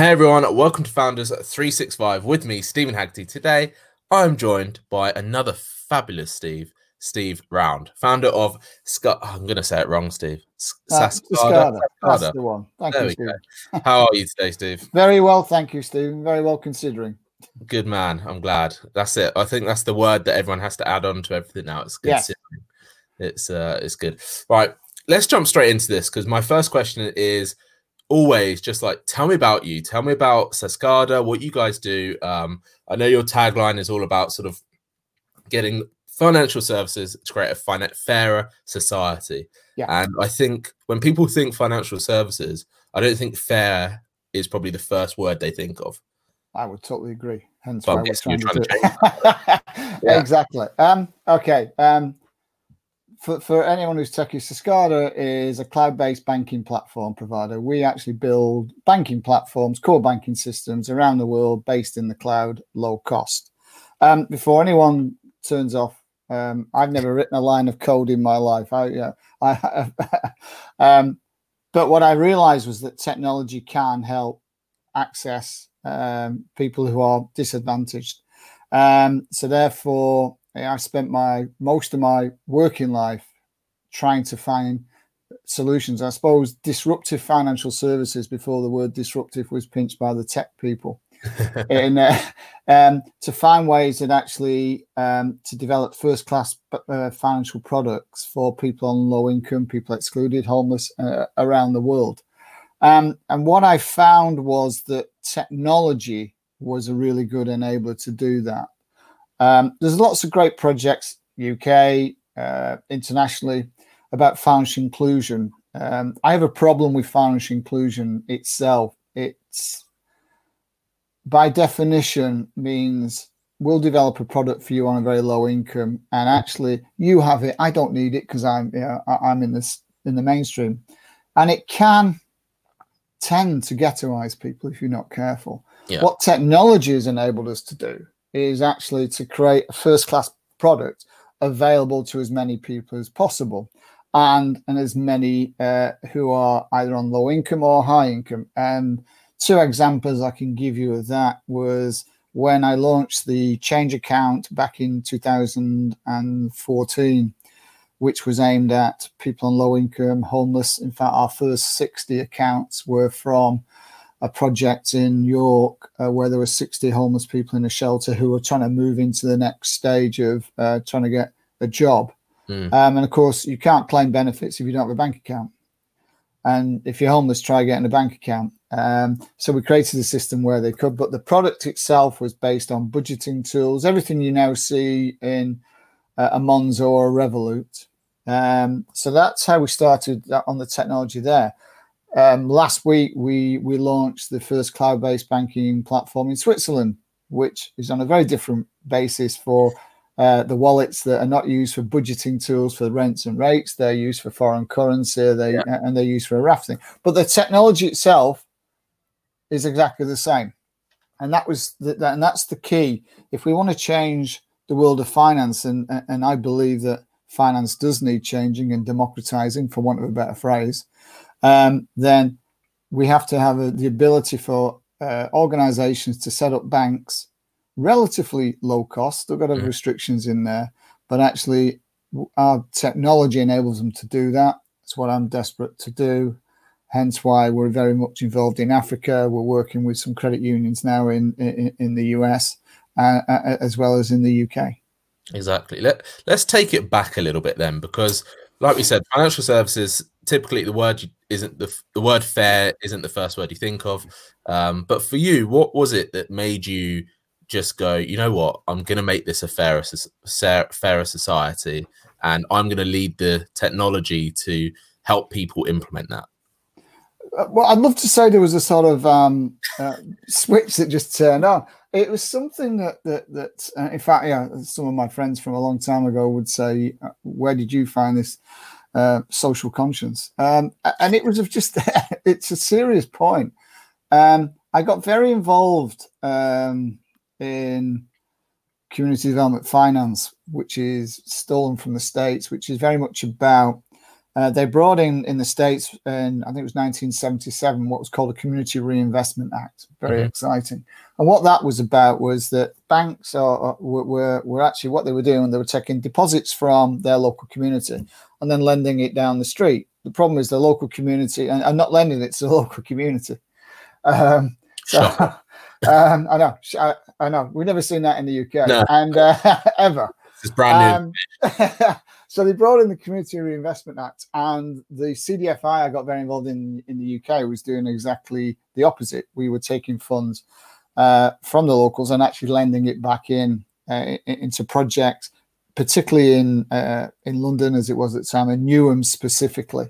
Hey everyone, welcome to Founders 365 with me, Steven Haggerty. Today, I'm joined by another fabulous Steve, Steve Round, founder of Sc- I'm going to say it wrong, Steve. Uh, SaaScada. That's the one. Thank there you, Steve. How are you today, Steve? Very well, thank you, Steve. Very well considering. Good man. I'm glad. That's it. I think that's the word that everyone has to add on to everything now. It's good. Yes. It's uh, it's good. Right. Let's jump straight into this because my first question is always just like tell me about you tell me about SaaScada what you guys do um i know your tagline is all about sort of getting financial services to create a fin- fairer society. Yeah. and i think when people think financial services i don't think fair is probably the first word they think of. I would totally agree. Hence but why we're trying, trying to, to yeah. exactly. Um okay um for, for anyone who's techie, SaaScada is a cloud-based banking platform provider. We actually build banking platforms, core banking systems around the world based in the cloud, low cost. Um, before anyone turns off, um, I've never written a line of code in my life. I, yeah, I, um, but what I realized was that technology can help access um, people who are disadvantaged. Um, so therefore, I spent my most of my working life trying to find solutions. I suppose disruptive financial services before the word disruptive was pinched by the tech people. and uh, um, to find ways that actually um, to develop first class uh, financial products for people on low income, people excluded, homeless uh, around the world. Um, and what I found was that technology was a really good enabler to do that. Um, there's lots of great projects, UK, uh, internationally, about financial inclusion. Um, I have a problem with financial inclusion itself. It's by definition means we'll develop a product for you on a very low income, and actually you have it. I don't need it because I'm you know, I'm in this in the mainstream, and it can tend to ghettoize people if you're not careful. Yeah. What technology has enabled us to do is actually to create a first class product available to as many people as possible and and as many uh, who are either on low income or high income. And two examples i can give you of that was when i launched the change account back in 2014 which was aimed at people on low income homeless. In fact our first 60 accounts were from a project in York uh, where there were 60 homeless people in a shelter who were trying to move into the next stage of uh, trying to get a job. Mm. Um, and of course, you can't claim benefits if you don't have a bank account. And if you're homeless, try getting a bank account. Um, so we created a system where they could, but the product itself was based on budgeting tools, everything you now see in uh, a Monzo or a Revolut. Um, so that's how we started on the technology there. Um, last week, we we launched the first cloud-based banking platform in Switzerland, which is on a very different basis for uh, the wallets that are not used for budgeting tools for rents and rates. They're used for foreign currency. They yeah. and they're used for rafting. But the technology itself is exactly the same, and that was the, that, and that's the key. If we want to change the world of finance, and and I believe that finance does need changing and democratizing, for want of a better phrase um, then we have to have a, the ability for uh, organizations to set up banks relatively low cost. Still got to have restrictions in there, but actually, our technology enables them to do that. That's what I'm desperate to do. Hence, why we're very much involved in Africa. We're working with some credit unions now in in, in the US uh, uh, as well as in the UK. Exactly. Let Let's take it back a little bit then, because, like we said, financial services typically the word isn't the the word fair isn't the first word you think of. Um, but for you, what was it that made you just go? You know what? I'm going to make this a fairer fairer society, and I'm going to lead the technology to help people implement that. Uh, well, I'd love to say there was a sort of um, uh, switch that just turned on. It was something that that that, uh, in fact, yeah, some of my friends from a long time ago would say, uh, "Where did you find this?" Uh, social conscience. Um, and it was just, it's a serious point. Um, I got very involved um, in community development finance, which is stolen from the States, which is very much about Uh, they brought in in the states, in I think it was 1977, what was called a Community Reinvestment Act. Very mm-hmm. exciting. And what that was about was that banks are, were, were actually what they were doing. They were taking deposits from their local community and then lending it down the street. The problem is the local community, and, and not lending it to the local community. Um, so, um, I know, I, I, know, we've never seen that in the UK, no. and uh, ever. It's brand new. Um, so they brought in the Community Reinvestment Act, and the CDFI I got very involved in in the UK was doing exactly the opposite. We were taking funds uh, from the locals and actually lending it back in uh, into projects, particularly in uh, in London as it was at the time, in Newham specifically,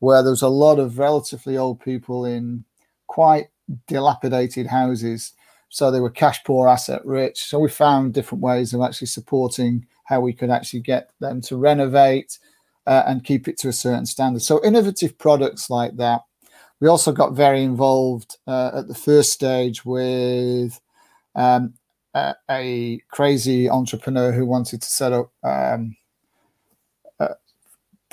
where there was a lot of relatively old people in quite dilapidated houses. So they were cash poor, asset rich. So we found different ways of actually supporting how we could actually get them to renovate uh, and keep it to a certain standard. So innovative products like that. We also got very involved uh, at the first stage with um, a, crazy entrepreneur who wanted to set up um, uh,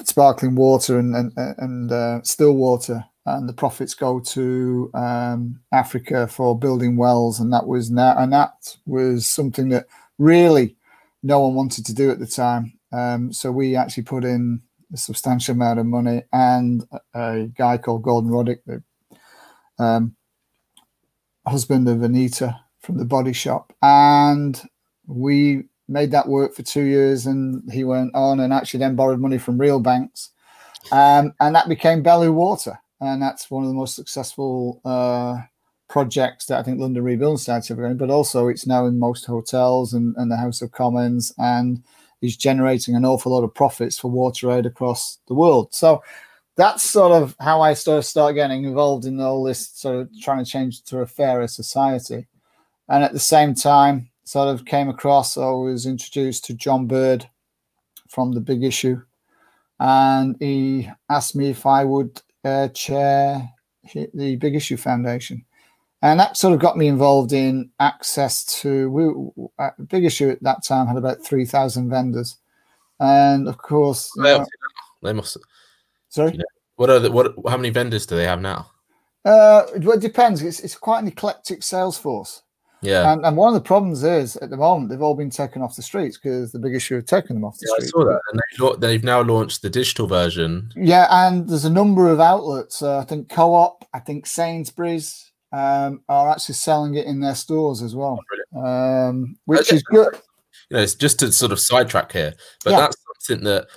sparkling water and and, and uh, still water, and the profits go to um, Africa for building wells, and that was now and that was something that really no one wanted to do at the time. Um, so we actually put in a substantial amount of money and a guy called Gordon Roddick, the um, husband of Anita from the body shop. And we made that work for two years and he went on and actually then borrowed money from real banks. Um, and that became Belu Water. And that's one of the most successful uh, projects that I think London Rebuilding Society have going, but also it's now in most hotels and, and the House of Commons and is generating an awful lot of profits for Water WaterAid across the world. So that's sort of how I sort of start getting involved in all this sort of trying to change to a fairer society. And at the same time, sort of came across, I was introduced to John Bird from the Big Issue. And he asked me if I would uh, chair the Big Issue Foundation. And that sort of got me involved in access to we uh, big issue at that time had about 3000 vendors. And of course they, know, they must sorry? you know, what are the, what how many vendors do they have now? Uh well, it depends. It's, it's quite an eclectic sales force yeah and, and one of the problems is at the moment they've all been taken off the streets because the big issue of taking them off the yeah, streets I saw that. and they've, they've, now launched the digital version yeah and there's a number of outlets uh, i think co-op i think sainsbury's um, are actually selling it in their stores as well, um, which is good. You know, it's just to sort of sidetrack here, but yeah. that's something that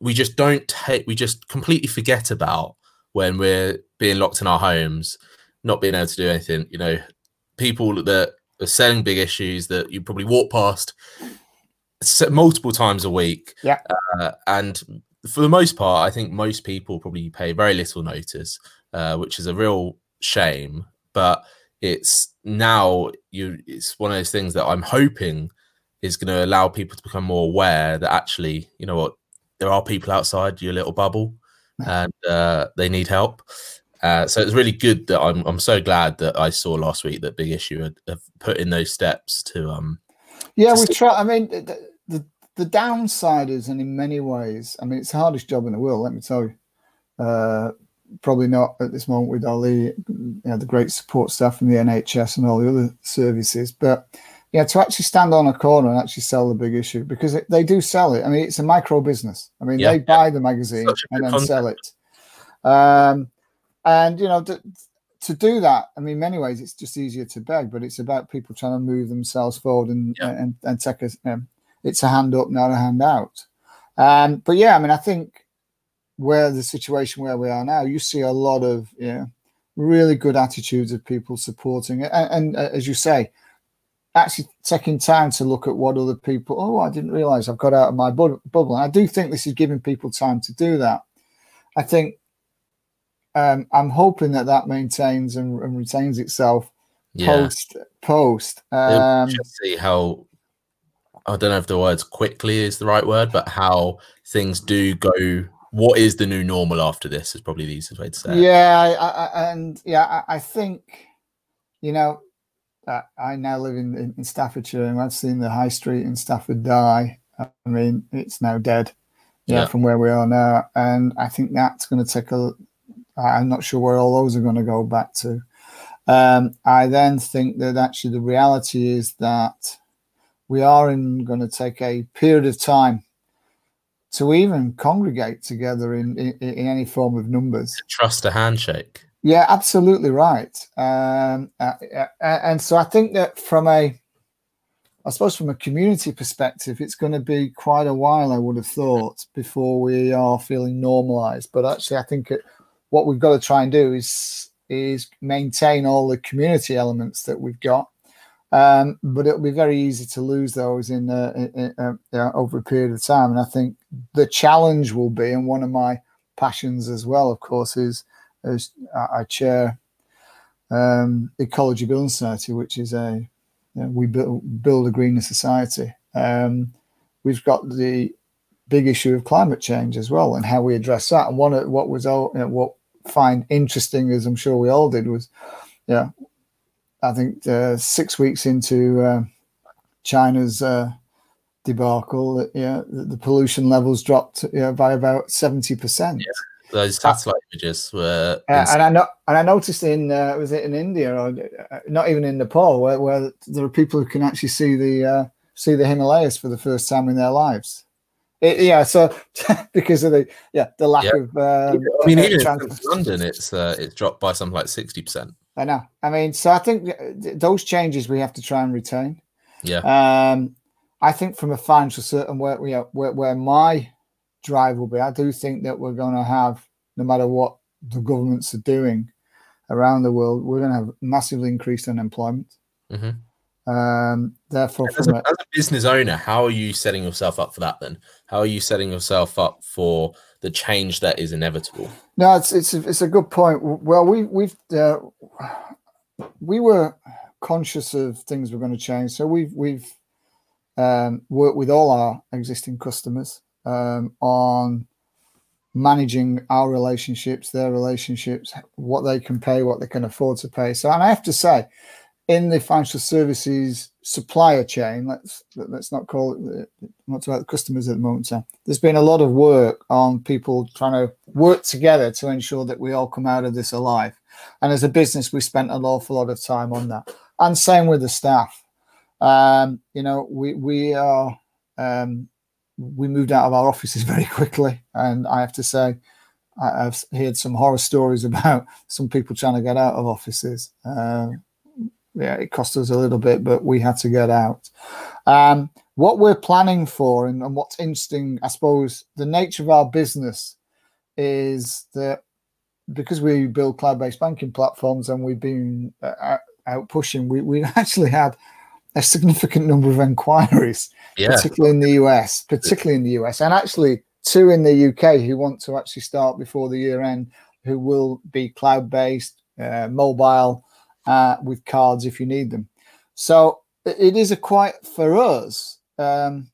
we just don't take, we just completely forget about when we're being locked in our homes, not being able to do anything. You know, people that are selling big issues that you probably walk past multiple times a week. Yeah. Uh, and for the most part, I think most people probably pay very little notice, uh, which is a real shame but it's now you it's one of those things that I'm hoping is going to allow people to become more aware that actually, you know what, there are people outside your little bubble and uh, they need help. Uh, so it's really good that I'm I'm so glad that I saw last week that Big Issue had, had put in those steps to um yeah to we try I mean the, the, the downside is and in many ways I mean it's the hardest job in the world let me tell you uh, probably not at this moment with all the you know, the great support staff from the NHS and all the other services, but yeah, to actually stand on a corner and actually sell the big issue because it, they do sell it. I mean, it's a micro business. I mean, yeah, they buy the magazine and then sell it. Um, and you know, to, to do that, I mean, many ways it's just easier to beg, but it's about people trying to move themselves forward and yeah. and, and take a. Um, it's a hand up, not a hand out. Um, but yeah, I mean, I think where the situation where we are now, you see a lot of yeah, really good attitudes of people supporting it, and, and uh, as you say, actually taking time to look at what other people. Oh, I didn't realize I've got out of my bu- bubble. And I do think this is giving people time to do that. I think um, I'm hoping that that maintains and, and retains itself yeah. post post. Um, just see how I don't know if the words quickly is the right word, but how things do go what is the new normal after this is probably the easiest way to say. Yeah, I, I, and yeah, I, I, think you know I now live in, in Staffordshire and I've seen the high street in Stafford die. I mean, it's now dead. yeah, yeah, from where we are now. And I think that's going to take a. I'm not sure where all those are going to go back to. Um, I then think that actually the reality is that we are in going to take a period of time to even congregate together in, in, in any form of numbers. Trust a handshake. Yeah, absolutely right. Um, uh, uh, and so I think that from a, I suppose from a community perspective, it's going to be quite a while, I would have thought, before we are feeling normalized. But actually, I think it, what we've got to try and do is is maintain all the community elements that we've got um, but it'll be very easy to lose those in, uh, in uh, over a period of time. And I think the challenge will be, and one of my passions as well, of course, is as I chair um, Ecology Building Society, which is a you know, we build, build a greener society. Um, we've got the big issue of climate change as well, and how we address that. And one of what was all you know, what find interesting, as I'm sure we all did, was yeah, I think uh, six weeks into uh, China's uh, debacle, yeah, the, the, pollution levels dropped yeah, by about seventy percent. Yeah, those satellite images were. and I know, and I noticed in uh, was it in India or uh, not even in Nepal, where, where there are people who can actually see the uh, see the Himalayas for the first time in their lives. It, yeah, so because of the yeah the lack yeah. of. Um, I mean, even in London, it's it's dropped by something like sixty percent. I know. I mean, so I think those changes we have to try and retain. Yeah. Um, I think from a financial certain where, you know, where where my drive will be, I do think that we're going to have, no matter what the governments are doing around the world, we're going to have massively increased unemployment. Mm-hmm. Um, therefore, as a, a, as a business owner, how are you setting yourself up for that? Then, how are you setting yourself up for the change that is inevitable. No, it's it's a, it's a good point. Well, we we've uh, we were conscious of things were going to change, so we've we've um, worked with all our existing customers um, on managing our relationships, their relationships, what they can pay, what they can afford to pay. So, and I have to say, in the financial services supplier chain, let's let's not call it not about the customers at the moment. So there's been a lot of work on people trying to work together to ensure that we all come out of this alive. And as a business, we spent an awful lot of time on that. And same with the staff. Um, you know, we we are um, we moved out of our offices very quickly, and I have to say, I've heard some horror stories about some people trying to get out of offices. Uh, yeah, it cost us a little bit, but we had to get out. Um, what we're planning for, and, and what's interesting, I suppose, the nature of our business is that because we build cloud-based banking platforms and we've been uh, out pushing, we we actually had a significant number of inquiries, yeah. particularly in the US, particularly in the US, and actually two in the UK who want to actually start before the year end, who will be cloud-based, uh, mobile, uh, with cards if you need them. So it is a quite for us. Um,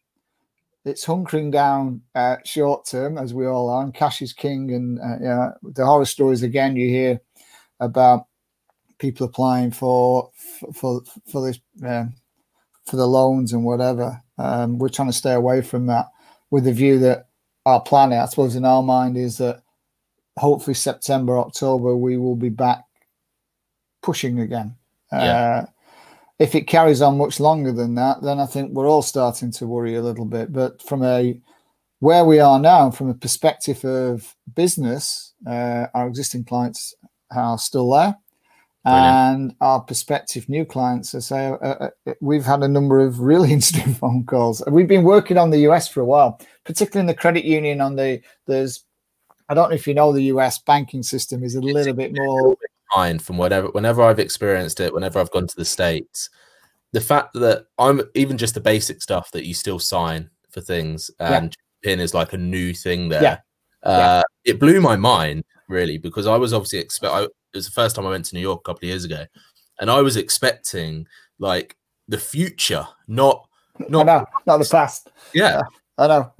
it's hunkering down uh, short term as we all are, and cash is king. And uh, yeah, the horror stories again you hear about people applying for for for this um, for the loans and whatever. Um, we're trying to stay away from that with the view that our plan, I suppose, in our mind is that hopefully September, October, we will be back pushing again. Yeah. Uh, if it carries on much longer than that, then I think we're all starting to worry a little bit. But from a where we are now, from a perspective of business, uh, our existing clients are still there. Brilliant. And our prospective new clients, I say, uh, uh, uh we've had a number of really interesting phone calls. We've been working on the US for a while, particularly in the credit union. On the there's, I don't know if you know, the US banking system is a little bit more mind from whatever whenever I've experienced it, whenever I've gone to the States, the fact that I'm even just the basic stuff that you still sign for things and yeah. pin is like a new thing there. Yeah. Uh, yeah. It blew my mind really because I was obviously expect. it was the first time I went to New York a couple of years ago, and I was expecting like the future, not not not the past. Yeah, I know.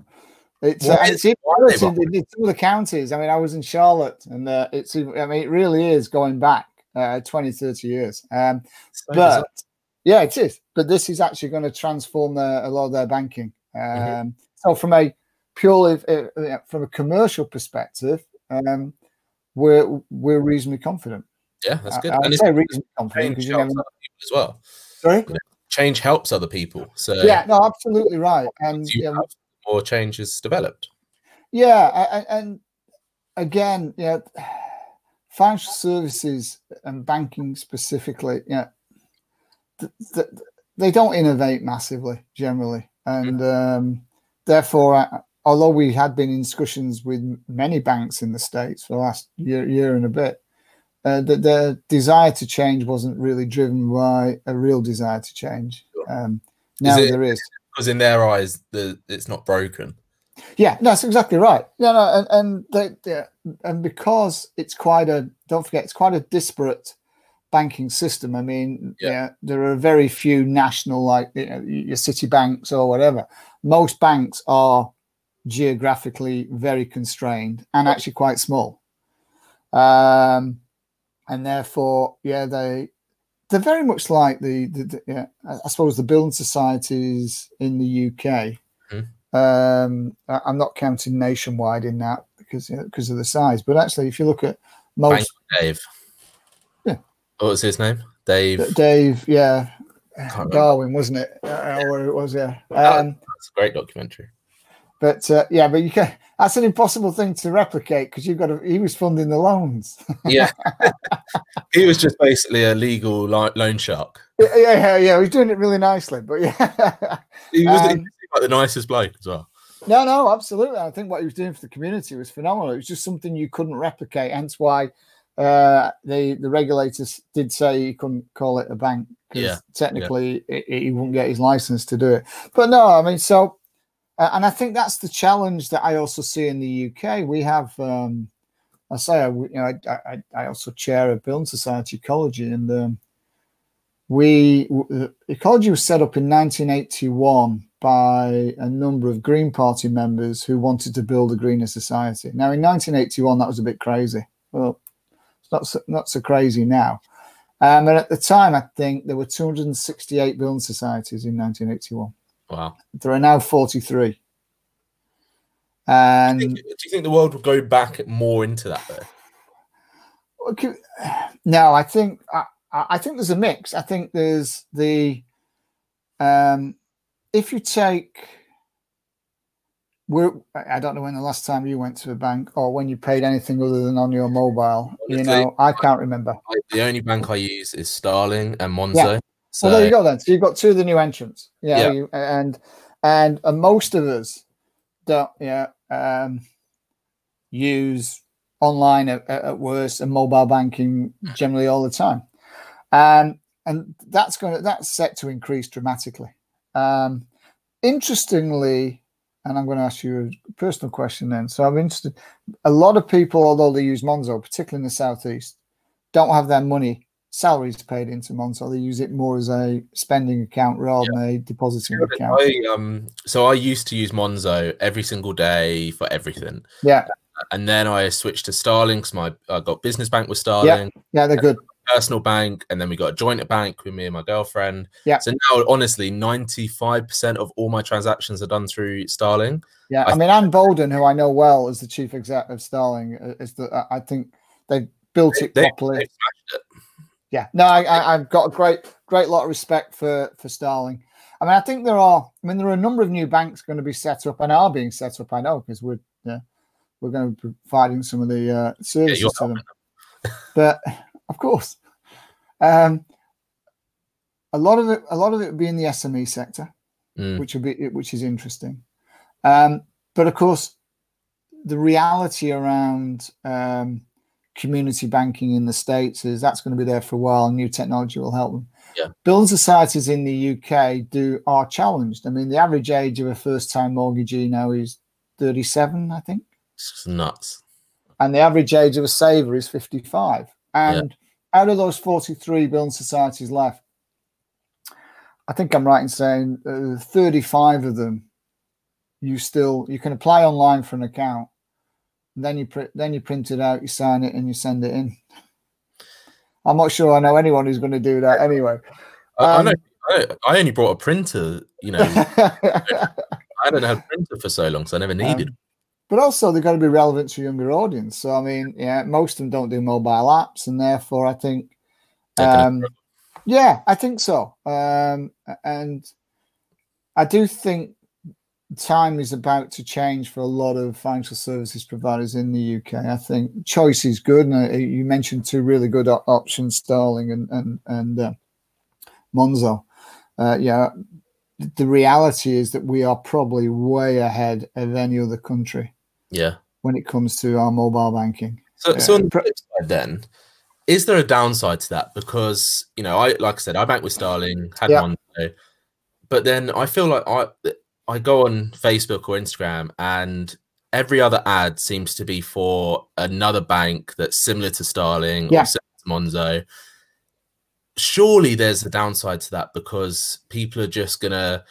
It's, uh, it's, in, it's, in, it's in the counties. I mean, I was in Charlotte, and uh, it's. I mean, it really is going back uh, 20, 30 years. Um, but yeah, it is. But this is actually going to transform their, a lot of their banking. Mm-hmm. Um, mm-hmm. So, from a purely uh, from a commercial perspective, um, we're we're reasonably confident. Yeah, that's good. I, I say reasonably confident because you never know. as well. Sorry, change helps other people. So yeah, no, absolutely right. And you know, more change is developed. Yeah, and again, yeah, financial services and banking specifically, yeah, th- th- they don't innovate massively generally, and um, therefore, although we had been in discussions with many banks in the states for the last year, year and a bit, uh, the, the, desire to change wasn't really driven by a real desire to change. Um, now is it, there is because in their eyes, the it's not broken. Yeah, that's exactly right. Yeah, no, and and they, yeah, and because it's quite a don't forget it's quite a disparate banking system. I mean, yeah, yeah there are very few national like you know, your city banks or whatever. Most banks are geographically very constrained and actually quite small. Um, and therefore, yeah, they they're very much like the, the, the yeah, I suppose the building societies in the UK. Mm. Um, I'm not counting nationwide in that because you know, because of the size, but actually, if you look at most Bank Dave, yeah, what was his name? Dave. Dave, yeah, Darwin, wasn't it? Uh, or it was, yeah. Um, that's a great documentary. But uh, yeah, but you can. That's an impossible thing to replicate because you've got to. He was funding the loans. yeah, he was just basically a legal loan shark. Yeah, yeah, yeah. He was doing it really nicely, but yeah, he was um, like the nicest bloke as well. No, no, absolutely. I think what he was doing for the community was phenomenal. It was just something you couldn't replicate. Hence why uh, the the regulators did say he couldn't call it a bank because yeah. technically yeah. he wouldn't get his license to do it. But no, I mean, so uh, and I think that's the challenge that I also see in the UK. We have, um, I say, I, you know, I, I, I, also chair a building society ecology, and um, we ecology was set up in 1981 by a number of Green Party members who wanted to build a greener society. Now, in 1981, that was a bit crazy. Well, it's not so, not so crazy now. Um, and at the time, I think there were 268 building societies in 1981. Wow. There are now 43. And do you, think, do you think the world will go back more into that though? Okay. No, I think I, I think there's a mix. I think there's the um if you take we're I don't know when the last time you went to a bank or when you paid anything other than on your mobile. You know, I can't remember. The only bank I use is Starling and Monzo. Yeah. So well, there you go. Then so you've got two of the new entrants. Yeah, yeah. You, and and and most of us don't. Yeah, um, use online at, at worst and mobile banking generally all the time, um, and that's going to that's set to increase dramatically. Um, interestingly, and I'm going to ask you a personal question then. So I'm interested. A lot of people, although they use Monzo, particularly in the southeast, don't have their money salaries paid into Monzo. They use it more as a spending account rather yeah. than a depositing yeah, account. I, um, so I used to use Monzo every single day for everything. Yeah. And then I switched to Starling because my I got business bank with Starling. Yeah, yeah they're good. Personal bank, and then we got a joint bank with me and my girlfriend. Yeah. So now, honestly, ninety five percent of all my transactions are done through Starling. Yeah, I, I mean, Anne Boden, who I know well as the chief exec of Starling, uh, is the I think they built it they, properly. They yeah, no, I, have got a great, great lot of respect for for Starling. I mean, I think there are. I mean, there are a number of new banks going to be set up and are being set up. I know because we're yeah, we're going to be providing some of the uh, services yeah, to them. but of course, um, a lot of it, a lot of it will be in the SME sector, mm. which will be which is interesting. Um, but of course, the reality around um, community banking in the States is that's going to be there for a while. New technology will help them. Yeah. Building societies in the UK do are challenged. I mean, the average age of a first time mortgagee now is 37, I think. It's nuts. And the average age of a saver is 55. And yeah. out of those 43 building societies left, I think I'm right in saying uh, 35 of them you still you can apply online for an account then you print, then you print it out, you sign it, and you send it in. I'm not sure I know anyone who's going to do that anyway. Um, I, know, I, only brought a printer, you know. I I don't have a printer for so long, so I never needed. Um, but also they've got to be relevant to a younger audience. So I mean, yeah, most of them don't do mobile apps, and therefore I think, um, yeah, I think so. Um, and I do think time is about to change for a lot of financial services providers in the UK. I think choice is good, and uh, you mentioned two really good options, Starling and and and uh, Monzo. Uh, yeah, the reality is that we are probably way ahead of any other country. Yeah. When it comes to our mobile banking. So, so on the flip side, then, is there a downside to that? Because you know, I like I said, I bank with Starling, had yeah. one, but then I feel like I I go on Facebook or Instagram, and every other ad seems to be for another bank that's similar to Starling yeah. or to Monzo surely there's a downside to that because people are just gonna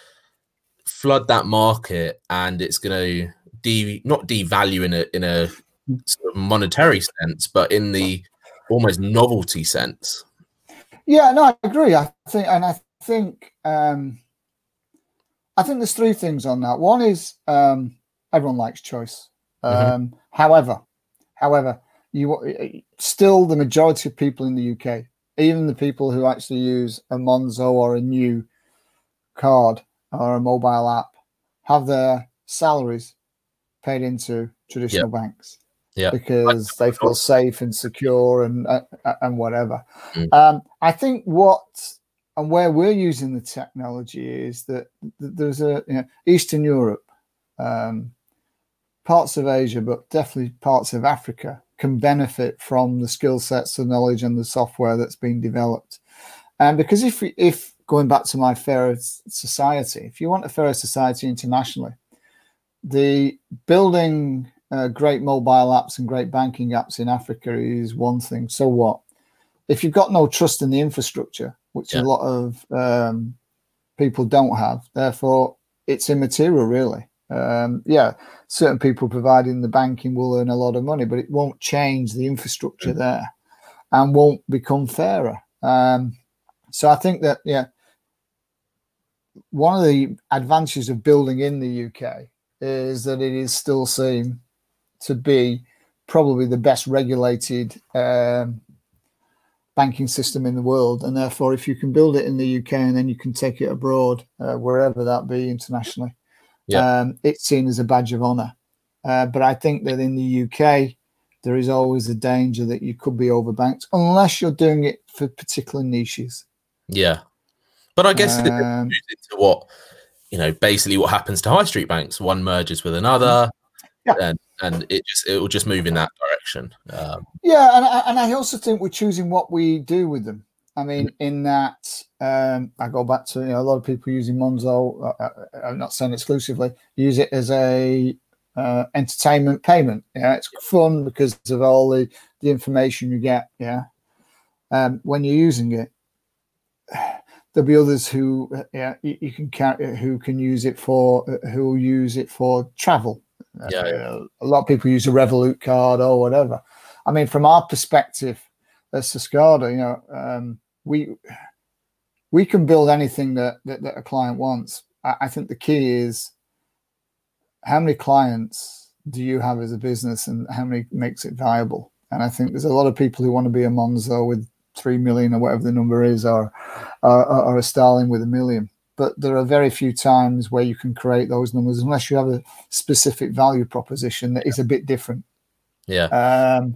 flood that market and it's gonna de not devalue in a in a sort of monetary sense, but in the almost novelty sense. Yeah, no, I agree. I think, and I think, um, I think there's three things on that. One is um, everyone likes choice. Mm-hmm. Um, mm-hmm. However, however, you still the majority of people in the UK even the people who actually use a Monzo or a new card or a mobile app have their salaries paid into traditional yep. banks. Yeah, because they feel safe and secure and uh, uh, and whatever. Mm. Um, I think what and where we're using the technology is that there's a you know, Eastern Europe, um, parts of Asia, but definitely parts of Africa can benefit from the skill sets, the knowledge, and the software that's been developed. And because if if going back to my fairer society, if you want a fairer society internationally, the building uh, great mobile apps and great banking apps in Africa is one thing. So what? If you've got no trust in the infrastructure, which yeah. a lot of um, people don't have, therefore it's immaterial, really. Um, yeah, certain people providing the banking will earn a lot of money, but it won't change the infrastructure mm-hmm. there and won't become fairer. Um, so I think that, yeah, one of the advantages of building in the UK is that it is still seen to be probably the best regulated um, banking system in the world. And therefore, if you can build it in the UK and then you can take it abroad, uh, wherever that be internationally, yeah. Um, it's seen as a badge of honor. Uh, but I think that in the UK, there is always a danger that you could be overbanked unless you're doing it for particular niches. Yeah. But I guess um, into what, you know, basically what happens to high street banks. One merges with another. Yeah. And, and it just it will just move in that direction. Um, yeah, and I, and I also think we're choosing what we do with them. I mean, mm. in that um, I go back to you know a lot of people using Monzo. Uh, uh, I'm not saying exclusively use it as a uh, entertainment payment. Yeah, it's fun because of all the the information you get. Yeah, um, when you're using it, there'll be others who uh, yeah you, you can count who can use it for who will use it for travel. Yeah, yeah. a lot of people use a Revolut card or whatever. I mean, from our perspective as SaaScada, you know. Um, we we can build anything that, that, that a client wants. I, I, think the key is how many clients do you have as a business and how many makes it viable? And I think there's a lot of people who want to be a Monzo with three million or whatever the number is, or or, or a Starling with a million. But there are very few times where you can create those numbers unless you have a specific value proposition that is a bit different. Yeah. Um,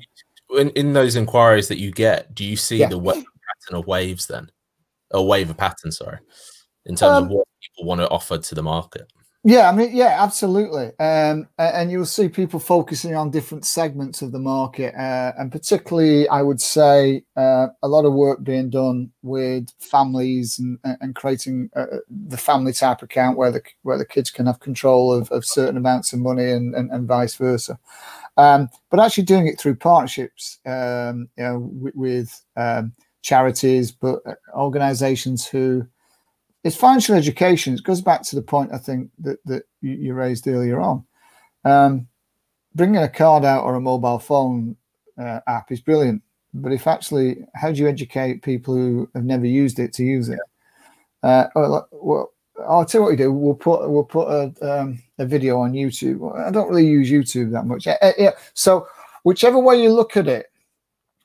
in, in those inquiries that you get, do you see yeah. the pattern of waves then, a wave of pattern, sorry, in terms um, of what people want to offer to the market? Yeah, I mean, yeah, absolutely. Um, and you'll see people focusing on different segments of the market, uh, and particularly, I would say, uh, a lot of work being done with families and, and creating uh, the family type account where the where the kids can have control of, of certain amounts of money and, and, and vice versa. Um, but actually doing it through partnerships, um, you know, with, with um, charities, but uh, organizations who it's financial education. It goes back to the point I think that, that you, raised earlier on. Um, bringing a card out or a mobile phone uh, app is brilliant, but if actually, how do you educate people who have never used it to use it? Uh, well, I'll tell you what we do. We'll put we'll put a um, a video on YouTube. I don't really use YouTube that much. Yeah, yeah. So whichever way you look at it,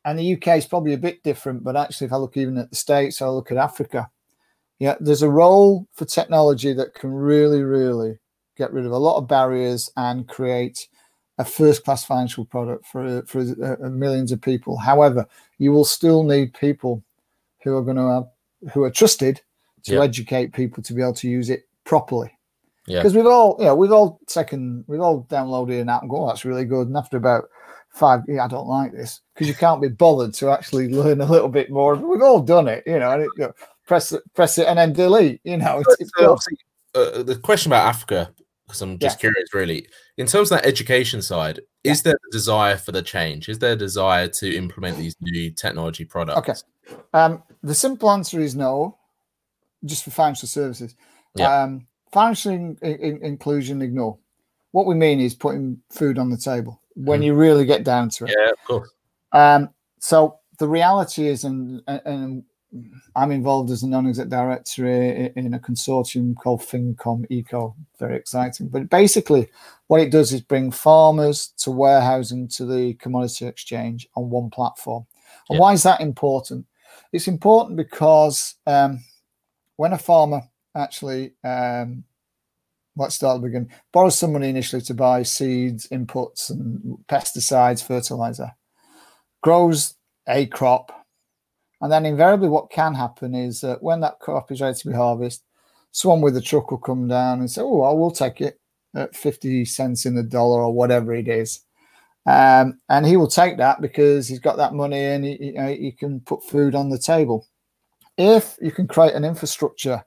and the UK is probably a bit different. But actually, if I look even at the states, I look at Africa. Yeah, there's a role for technology that can really, really get rid of a lot of barriers and create a first-class financial product for for uh, millions of people. However, you will still need people who are going to have, who are trusted to educate people to be able to use it properly. Yeah. Because we've all, you know, we've all taken, we've all downloaded an app and go, oh, that's really good. And after about five, yeah, I don't like this because you can't be bothered to actually learn a little bit more. We've all done it, you know, and it, you know, press it, press it and then delete, you know. It's, it's uh, the question about Africa, because I'm just yeah. curious, really, in terms of that education side, yeah. is there a desire for the change? Is there a desire to implement these new technology products? Okay. Um, the simple answer is no just for financial services. Yeah. Um, financial in, in, inclusion, ignore. What we mean is putting food on the table when mm. you really get down to it. Yeah, of course. Um, so the reality is, and, and I'm involved as a non-exec director in a consortium called FinCom Eco. Very exciting. But basically, what it does is bring farmers to warehousing to the commodity exchange on one platform. And yeah. why is that important? It's important because um, when a farmer actually, um, let's start at the beginning, borrows some money initially to buy seeds, inputs, and pesticides, fertilizer, grows a crop, and then invariably what can happen is that when that crop is ready to be harvested, someone with a truck will come down and say, "Oh, well, we'll take it at fifty cents in the dollar or whatever it is." Um, and he will take that because he's got that money and he, you know, he can put food on the table if you can create an infrastructure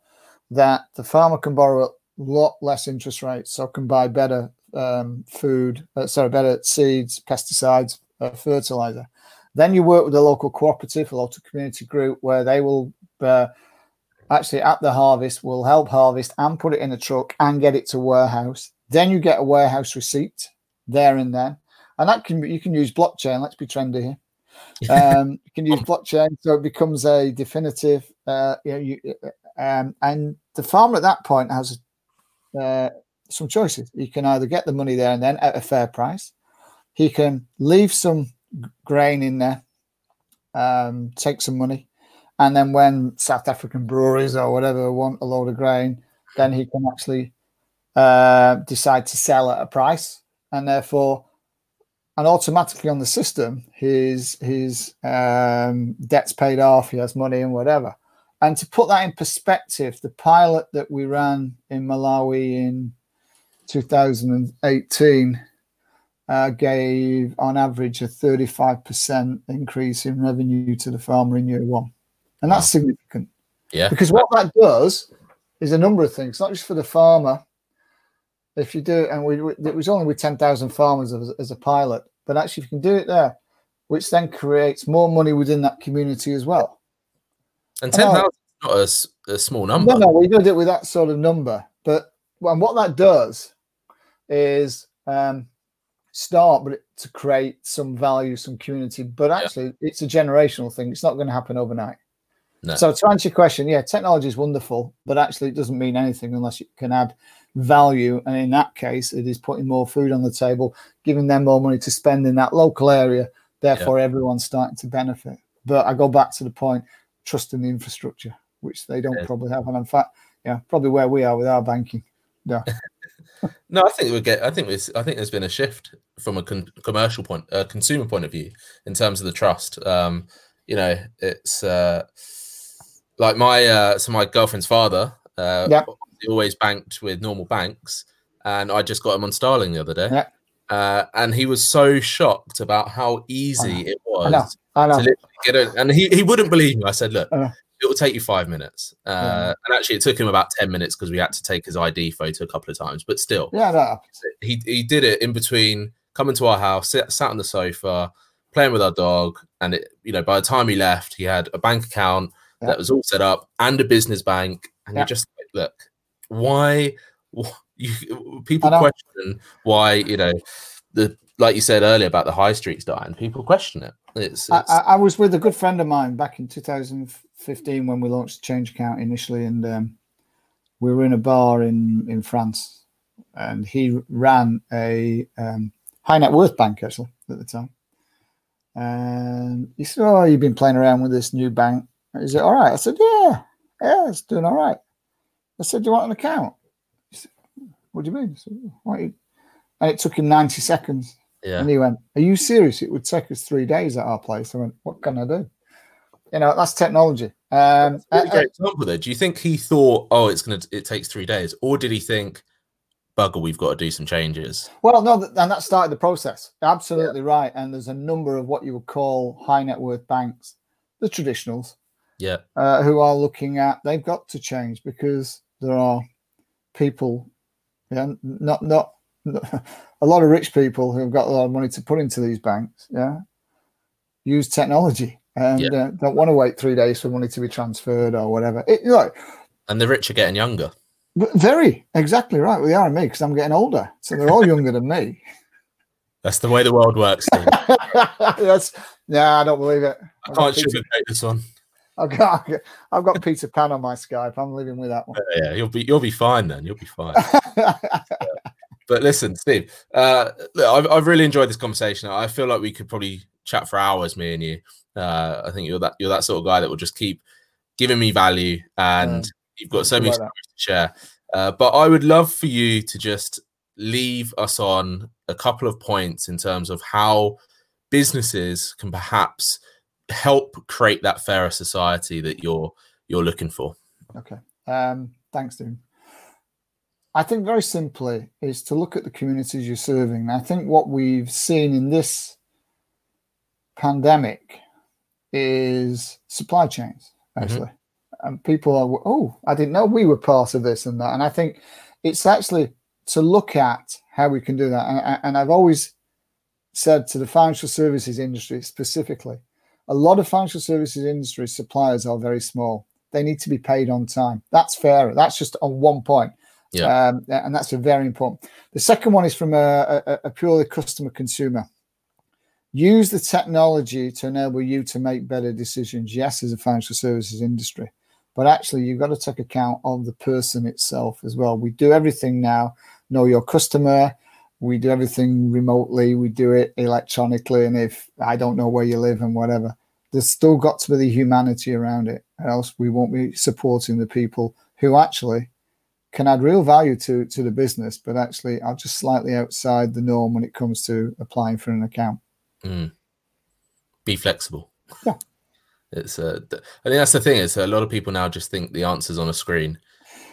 that the farmer can borrow a lot less interest rates, so can buy better um, food, uh, sorry, better seeds, pesticides, uh, fertilizer. Then you work with a local cooperative, a local community group, where they will uh, actually at the harvest will help harvest and put it in a truck and get it to warehouse. Then you get a warehouse receipt there and then, and that can you can use blockchain. Let's be trendy here. Um, you can use blockchain, so it becomes a definitive. Uh, you know, you, um, and the farmer at that point has uh, some choices. He can either get the money there and then at a fair price. He can leave some grain in there, um, take some money, and then when South African breweries or whatever want a load of grain, then he can actually uh, decide to sell at a price, and therefore and automatically on the system his his um, debts paid off he has money and whatever. And to put that in perspective the pilot that we ran in malawi in 2018 uh, gave on average a 35% increase in revenue to the farmer in year one and that's wow. significant yeah because what that does is a number of things not just for the farmer if you do, it, and we, it was only with 10,000 farmers as, as, a pilot, but actually, if you can do it there, which then creates more money within that community as well. And 10,000 is not a, a, small number. No, no, we did it with that sort of number. But and what that does is um, start, but to create some value, some community. But actually, yeah. it's a generational thing. It's not going to happen overnight. No. So to answer your question, yeah, technology is wonderful, but actually it doesn't mean anything unless you can add value. And in that case, it is putting more food on the table, giving them more money to spend in that local area. Therefore, yeah. everyone's starting to benefit. But I go back to the point, trusting the infrastructure, which they don't yeah. probably have. And in fact, yeah, probably where we are with our banking. Yeah. no, I think we get. I think there's. I think there's been a shift from a con- commercial point, a uh, consumer point of view, in terms of the trust. Um, you know, it's uh, like my uh, so my girlfriend's father. Uh, yeah always banked with normal banks, and I just got him on Starling the other day. Yeah. Uh, and he was so shocked about how easy it was I know. I know. to get it. And he, he wouldn't believe me. I said, look, it will take you five minutes. Uh, yeah. And actually, it took him about 10 minutes because we had to take his ID photo a couple of times. But still, yeah, no. he, he did it in between coming to our house, sit, sat on the sofa, playing with our dog. And, it, you know, by the time he left, he had a bank account yeah. that was all set up and a business bank. And yeah. you just like, look, why you, people question why you know the like you said earlier about the high streets dying people question it it's, it's... I, I, was with a good friend of mine back in 2015 when we launched change account initially and um, we were in a bar in in France, and he ran a um, high net worth bank actually at the time. And he said, "Oh, you've been playing around with this new bank. Is it all right?" I said, "Yeah, yeah, it's doing all right." I said, "Do you want an account?" He said, "What do you mean?" Said, and it took him ninety seconds. Yeah. And he went, "Are you serious? It would take us three days at our place." I went, "What can I do?" You know, that's technology. Um, that's great uh, example there. Do you think he thought, "Oh, it's gonna, it takes three days," or did he think? bugger, we've got to do some changes. Well, no, and that started the process. Absolutely yeah. right. And there's a number of what you would call high net worth banks, the traditionals, yeah, uh, who are looking at they've got to change because there are people, yeah, not, not a lot of rich people who've got a lot of money to put into these banks, yeah, use technology and yeah. uh, don't want to wait three days for money to be transferred or whatever. It, you know, and the rich are getting younger. Very exactly right. We are me because I'm getting older, so they're all younger than me. That's the way the world works. That's yeah, I don't believe it. I can't sugarcoat this one. I've got I've got Peter Pan on my Skype. I'm living with that one. Yeah, you'll be you'll be fine then. You'll be fine. but listen, Steve, uh, look, I've, I've really enjoyed this conversation. I feel like we could probably chat for hours, me and you. Uh, I think you're that you're that sort of guy that will just keep giving me value and You've got so many stories to share. Uh, but I would love for you to just leave us on a couple of points in terms of how businesses can perhaps help create that fairer society that you're you're looking for. Okay. Um, thanks, Dean. I think very simply is to look at the communities you're serving. I think what we've seen in this pandemic is supply chains, mm-hmm. actually. Mm-hmm and people are oh i didn't know we were part of this and that and i think it's actually to look at how we can do that and, and i've always said to the financial services industry specifically a lot of financial services industry suppliers are very small they need to be paid on time that's fair that's just on one point yeah. Um, and that's a very important the second one is from a, a, a purely customer consumer use the technology to enable you to make better decisions yes as a financial services industry but actually you've got to take account of the person itself as well. We do everything now, know your customer. We do everything remotely. We do it electronically. And if I don't know where you live and whatever, there's still got to be the humanity around it. else we won't be supporting the people who actually can add real value to, to the business, but actually are just slightly outside the norm when it comes to applying for an account. Mm. Be flexible. Yeah. It's uh, I think that's the thing is a lot of people now just think the answer's on a screen,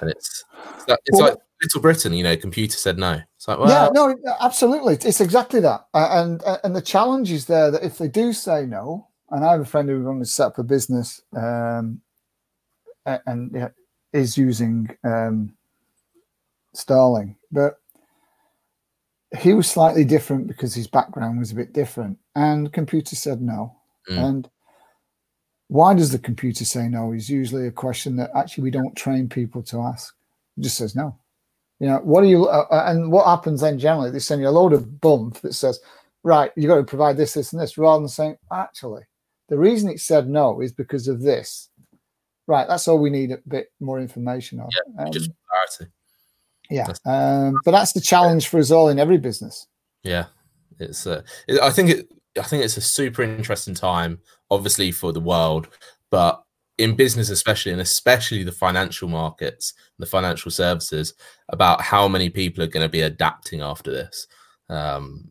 and it's it's, like, it's well, like Little Britain. You know, computer said no. It's like well, yeah, no, absolutely, it's exactly that. And and the challenge is there that if they do say no, and I have a friend who wanted to set up a business, um, and yeah, is using um, Starling, but he was slightly different because his background was a bit different, and computer said no, mm. and why does the computer say no? Is usually a question that actually we don't train people to ask. It just says no. You know, what are you, uh, uh, and what happens then generally? They send you a load of bump that says, right, you've got to provide this, this, and this, rather than saying, actually, the reason it said no is because of this. Right, that's all we need a bit more information on. Yeah, um, just clarity. Yeah, um, but that's the challenge for us all in every business. Yeah, it's. Uh, it, I think it. I think it's a super interesting time obviously for the world, but in business especially and especially the financial markets the financial services about how many people are going to be adapting after this um,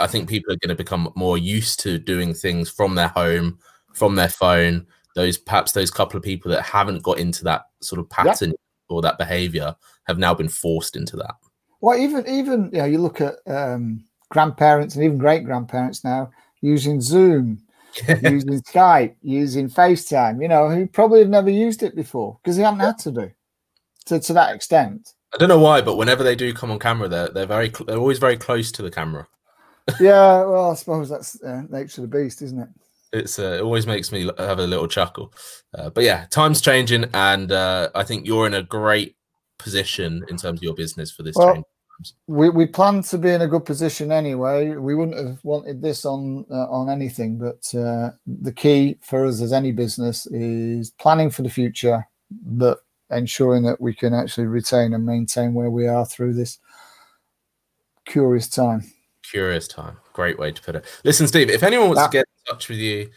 i think people are going to become more used to doing things from their home from their phone those perhaps those couple of people that haven't got into that sort of pattern yeah. or that behavior have now been forced into that well even even you know you look at um, grandparents and even great grandparents now using zoom using Skype, using FaceTime, you know, who probably have never used it before because they haven't had to do to, to that extent. I don't know why, but whenever they do come on camera, they're they're very they're always very close to the camera. yeah, well, I suppose that's uh, nature of the beast, isn't it? It's uh, it always makes me have a little chuckle, uh, but yeah, time's changing, and uh, I think you're in a great position in terms of your business for this well, change we we plan to be in a good position anyway. We wouldn't have wanted this on uh, on anything, but uh, the key for us as any business is planning for the future, but ensuring that we can actually retain and maintain where we are through this curious time. Curious time. Great way to put it. Listen, Steve, if anyone wants yeah. to get in touch with you,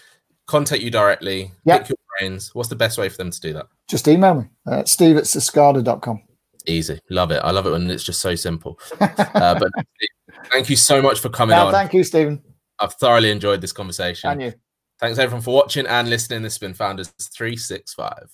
contact you directly, yep. pick your brains, what's the best way for them to do that? Just email me at steve at saascada.com. Easy. Love it. I love it when it's just so simple. uh, but thank you so much for coming no, on. Thank you, Stephen. I've thoroughly enjoyed this conversation. And you. Thanks everyone for watching and listening. This has been Founders 365.